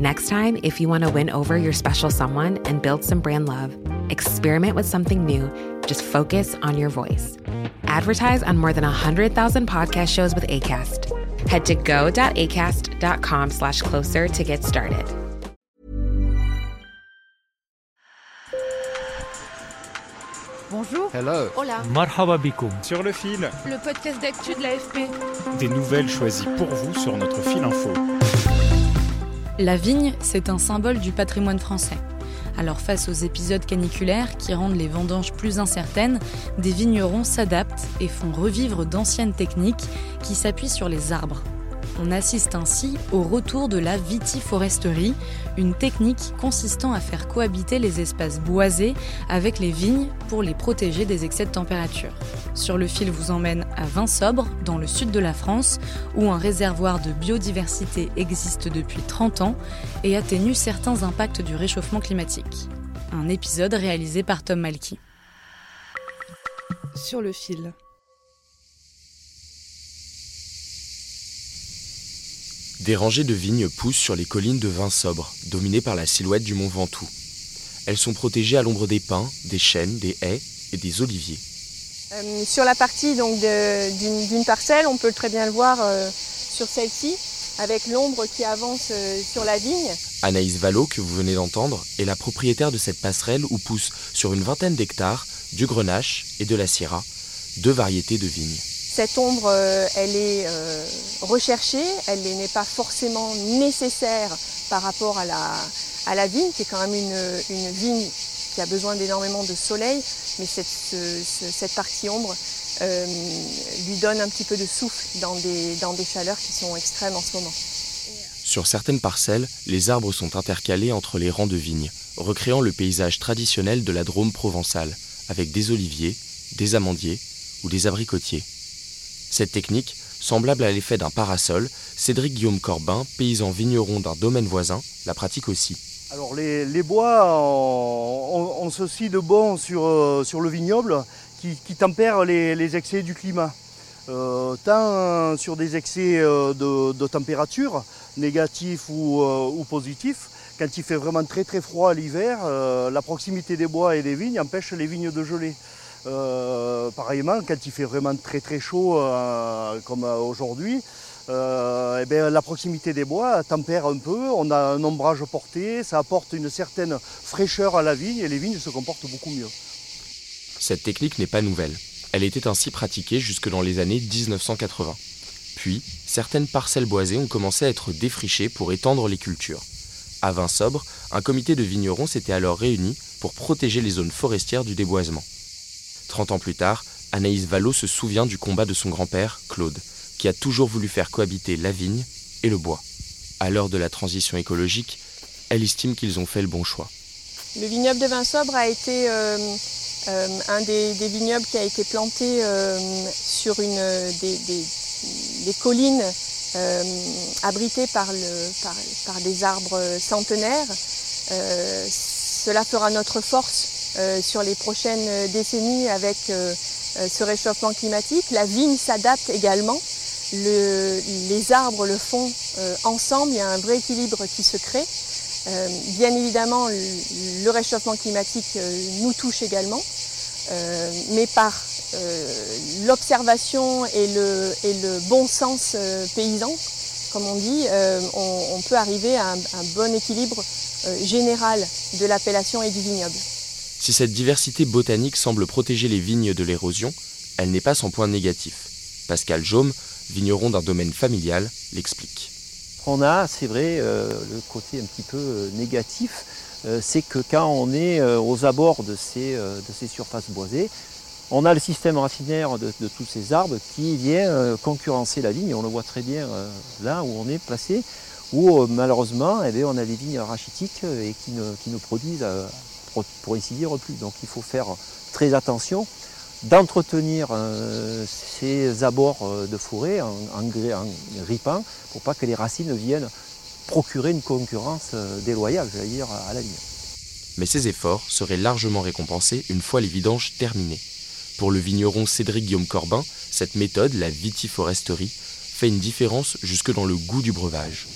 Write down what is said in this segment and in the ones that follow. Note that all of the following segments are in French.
Next time, if you want to win over your special someone and build some brand love, experiment with something new. Just focus on your voice. Advertise on more than 100,000 podcast shows with ACAST. Head to go.acast.com slash closer to get started. Bonjour. Hello. Hola. Marhaba bikoum. Sur le fil, Le podcast d'actu de l'AFP. des nouvelles choisies pour vous sur notre fil info. La vigne, c'est un symbole du patrimoine français. Alors face aux épisodes caniculaires qui rendent les vendanges plus incertaines, des vignerons s'adaptent et font revivre d'anciennes techniques qui s'appuient sur les arbres. On assiste ainsi au retour de la vitiforesterie, une technique consistant à faire cohabiter les espaces boisés avec les vignes pour les protéger des excès de température. Sur le fil vous emmène à Vinsobre, dans le sud de la France, où un réservoir de biodiversité existe depuis 30 ans et atténue certains impacts du réchauffement climatique. Un épisode réalisé par Tom Malky. Sur le fil. Des rangées de vignes poussent sur les collines de Vinsobre, dominées par la silhouette du mont Ventoux. Elles sont protégées à l'ombre des pins, des chênes, des haies et des oliviers. Euh, sur la partie donc de- d'une d'une parcelle, on peut très bien le voir euh, sur celle-ci, avec l'ombre qui avance euh, sur la vigne. Anaïs Vallot, que vous venez d'entendre, est la propriétaire de cette passerelle où poussent sur une vingtaine d'hectares du grenache et de la syrah, deux variétés de vignes. Cette ombre, euh, elle est euh, recherchée, elle n'est pas forcément nécessaire par rapport à la, à la vigne, qui est quand même une, une vigne qui a besoin d'énormément de soleil, mais cette, ce- ce- cette partie ombre euh, lui donne un petit peu de souffle dans des, dans des chaleurs qui sont extrêmes en ce moment. Sur certaines parcelles, les arbres sont intercalés entre les rangs de vignes, recréant le paysage traditionnel de la Drôme provençale, avec des oliviers, des amandiers ou des abricotiers. Cette technique, semblable à l'effet d'un parasol, Cédric Guillaume Corbin, paysan vigneron d'un domaine voisin, la pratique aussi. Alors les, bois ont, ceci de bon sur, euh, le vignoble qui, tempère les, excès du climat. Euh, tant sur des excès euh, de, température, négatifs ou, euh, ou positifs, quand il fait vraiment très très froid l'hiver, la proximité des bois et des vignes empêche les vignes de geler. Euh, pareillement, quand il fait vraiment très très chaud euh, comme aujourd'hui, euh, eh bien, la proximité des bois tempère un peu, on a un ombrage porté, ça apporte une certaine fraîcheur à la vigne et les vignes se comportent beaucoup mieux. Cette technique n'est pas nouvelle. Elle était ainsi pratiquée jusque dans les années 1980. Puis, certaines parcelles boisées ont commencé à être défrichées pour étendre les cultures. À Vinsobre, un comité de vignerons s'était alors réuni pour protéger les zones forestières du déboisement. Trente ans plus tard, Anaïs Vallot se souvient du combat de son grand-père, Claude, qui a toujours voulu faire cohabiter la vigne et le bois. À l'heure de la transition écologique, elle estime qu'ils ont fait le bon choix. Le vignoble de Vinsobre a été euh, euh, un des, vignobles qui a été planté euh, sur une, des, collines abritées par, des arbres centenaires. Cela fera notre force sur les prochaines décennies avec euh, euh, ce réchauffement climatique. La vigne s'adapte également. Le- les arbres le font euh, ensemble. Il y a un vrai équilibre qui se crée. Euh, bien évidemment, le, réchauffement climatique euh, nous touche également, euh, mais par euh, l'observation et le, bon sens euh, paysan, comme on dit, euh, on, peut arriver à un, bon équilibre euh, général de l'appellation et du vignoble. Si cette diversité botanique semble protéger les vignes de l'érosion, elle n'est pas sans point négatif. Pascal Jaume, vigneron d'un domaine familial, l'explique. On a, c'est vrai, euh, le côté un petit peu euh, négatif, euh, c'est que quand on est aux abords de ces, surfaces boisées, on a le système racinaire de, tous ces arbres qui vient concurrencer la vigne. On le voit très bien là où on est placé, où malheureusement eh on a des vignes rachitiques et qui ne produisent, pour ainsi dire, plus. Donc il faut faire très attention d'entretenir ces abords de forêt en, en, ripant pour pas que les racines viennent procurer une concurrence déloyale, j'allais dire, à la vigne mais ces efforts seraient largement récompensés une fois les vidanges terminées. Pour le vigneron Cédric Guillaume Corbin, cette méthode, la vitiforesterie, fait une différence jusque dans le goût du breuvage.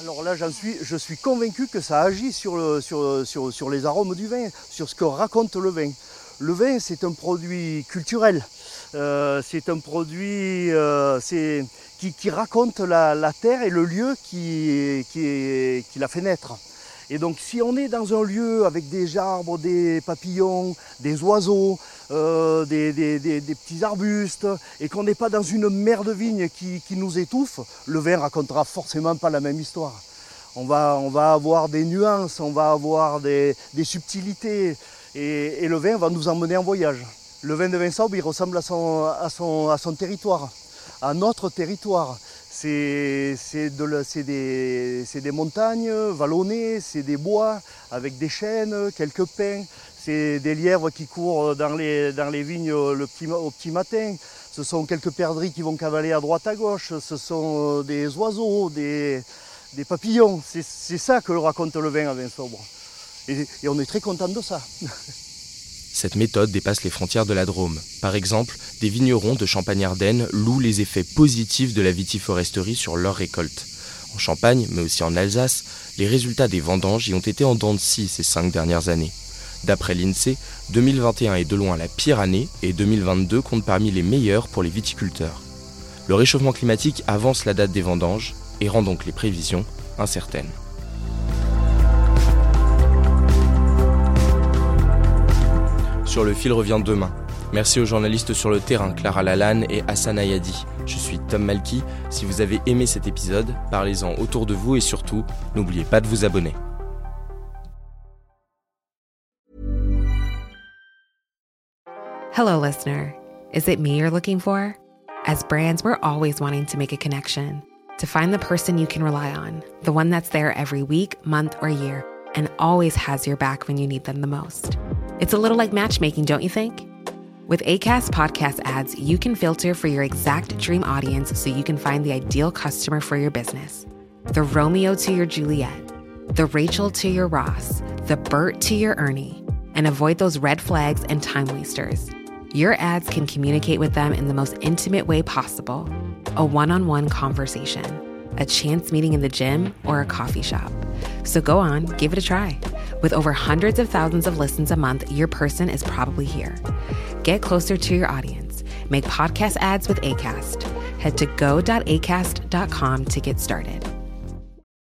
Alors là, je suis convaincu que ça agit sur, le, sur, sur, sur, les arômes du vin, sur ce que raconte le vin. Le vin, c'est un produit culturel. Euh, c'est un produit euh, qui, raconte la, terre et le lieu qui l'a fait naître. Et donc si on est dans un lieu avec des arbres, des papillons, des oiseaux, euh, des, petits arbustes, et qu'on n'est pas dans une mer de vigne qui, nous étouffe, le vin racontera forcément pas la même histoire. On va, on avoir des nuances, on va avoir des, subtilités, et, le vin va nous emmener en voyage. Le vin de Vinçaubre, il ressemble à son territoire, à notre territoire. C'est des, montagnes vallonnées, c'est des bois avec des chênes, quelques pins, c'est des lièvres qui courent dans les, vignes au petit matin. Ce sont quelques perdrix qui vont cavaler à droite à gauche, ce sont des oiseaux, des, papillons. C'est ça que raconte le vin à vin sobre. Et, et on est très content de ça. Cette méthode dépasse les frontières de la Drôme. Par exemple, des vignerons de Champagne-Ardenne louent les effets positifs de la vitiforesterie sur leurs récoltes. En Champagne, mais aussi en Alsace, les résultats des vendanges y ont été en dents de scie ces cinq dernières années. D'après l'INSEE, 2021 est de loin la pire année et 2022 compte parmi les meilleurs pour les viticulteurs. Le réchauffement climatique avance la date des vendanges et rend donc les prévisions incertaines. Sur le fil revient demain. Merci aux journalistes sur le terrain, Clara Lalanne et Hassan Ayadi. Je suis Tom Malky. Si vous avez aimé cet épisode, parlez-en autour de vous et surtout, n'oubliez pas de vous abonner. Hello, listener. Is it me you're looking for? As brands, we're always wanting to make a connection. To find the person you can rely on, the one that's there every week, month, or year, and always has your back when you need them the most. It's a little like matchmaking, don't you think? With ACAST podcast ads, you can filter for your exact dream audience so you can find the ideal customer for your business. The Romeo to your Juliet, the Rachel to your Ross, the Bert to your Ernie, and avoid those red flags and time wasters. Your ads can communicate with them in the most intimate way possible a one on one conversation, a chance meeting in the gym, or a coffee shop. So go on, give it a try. With over hundreds of thousands of listens a month, your person is probably here. Get closer to your audience. Make podcast ads with ACAST. Head to go.acast.com to get started.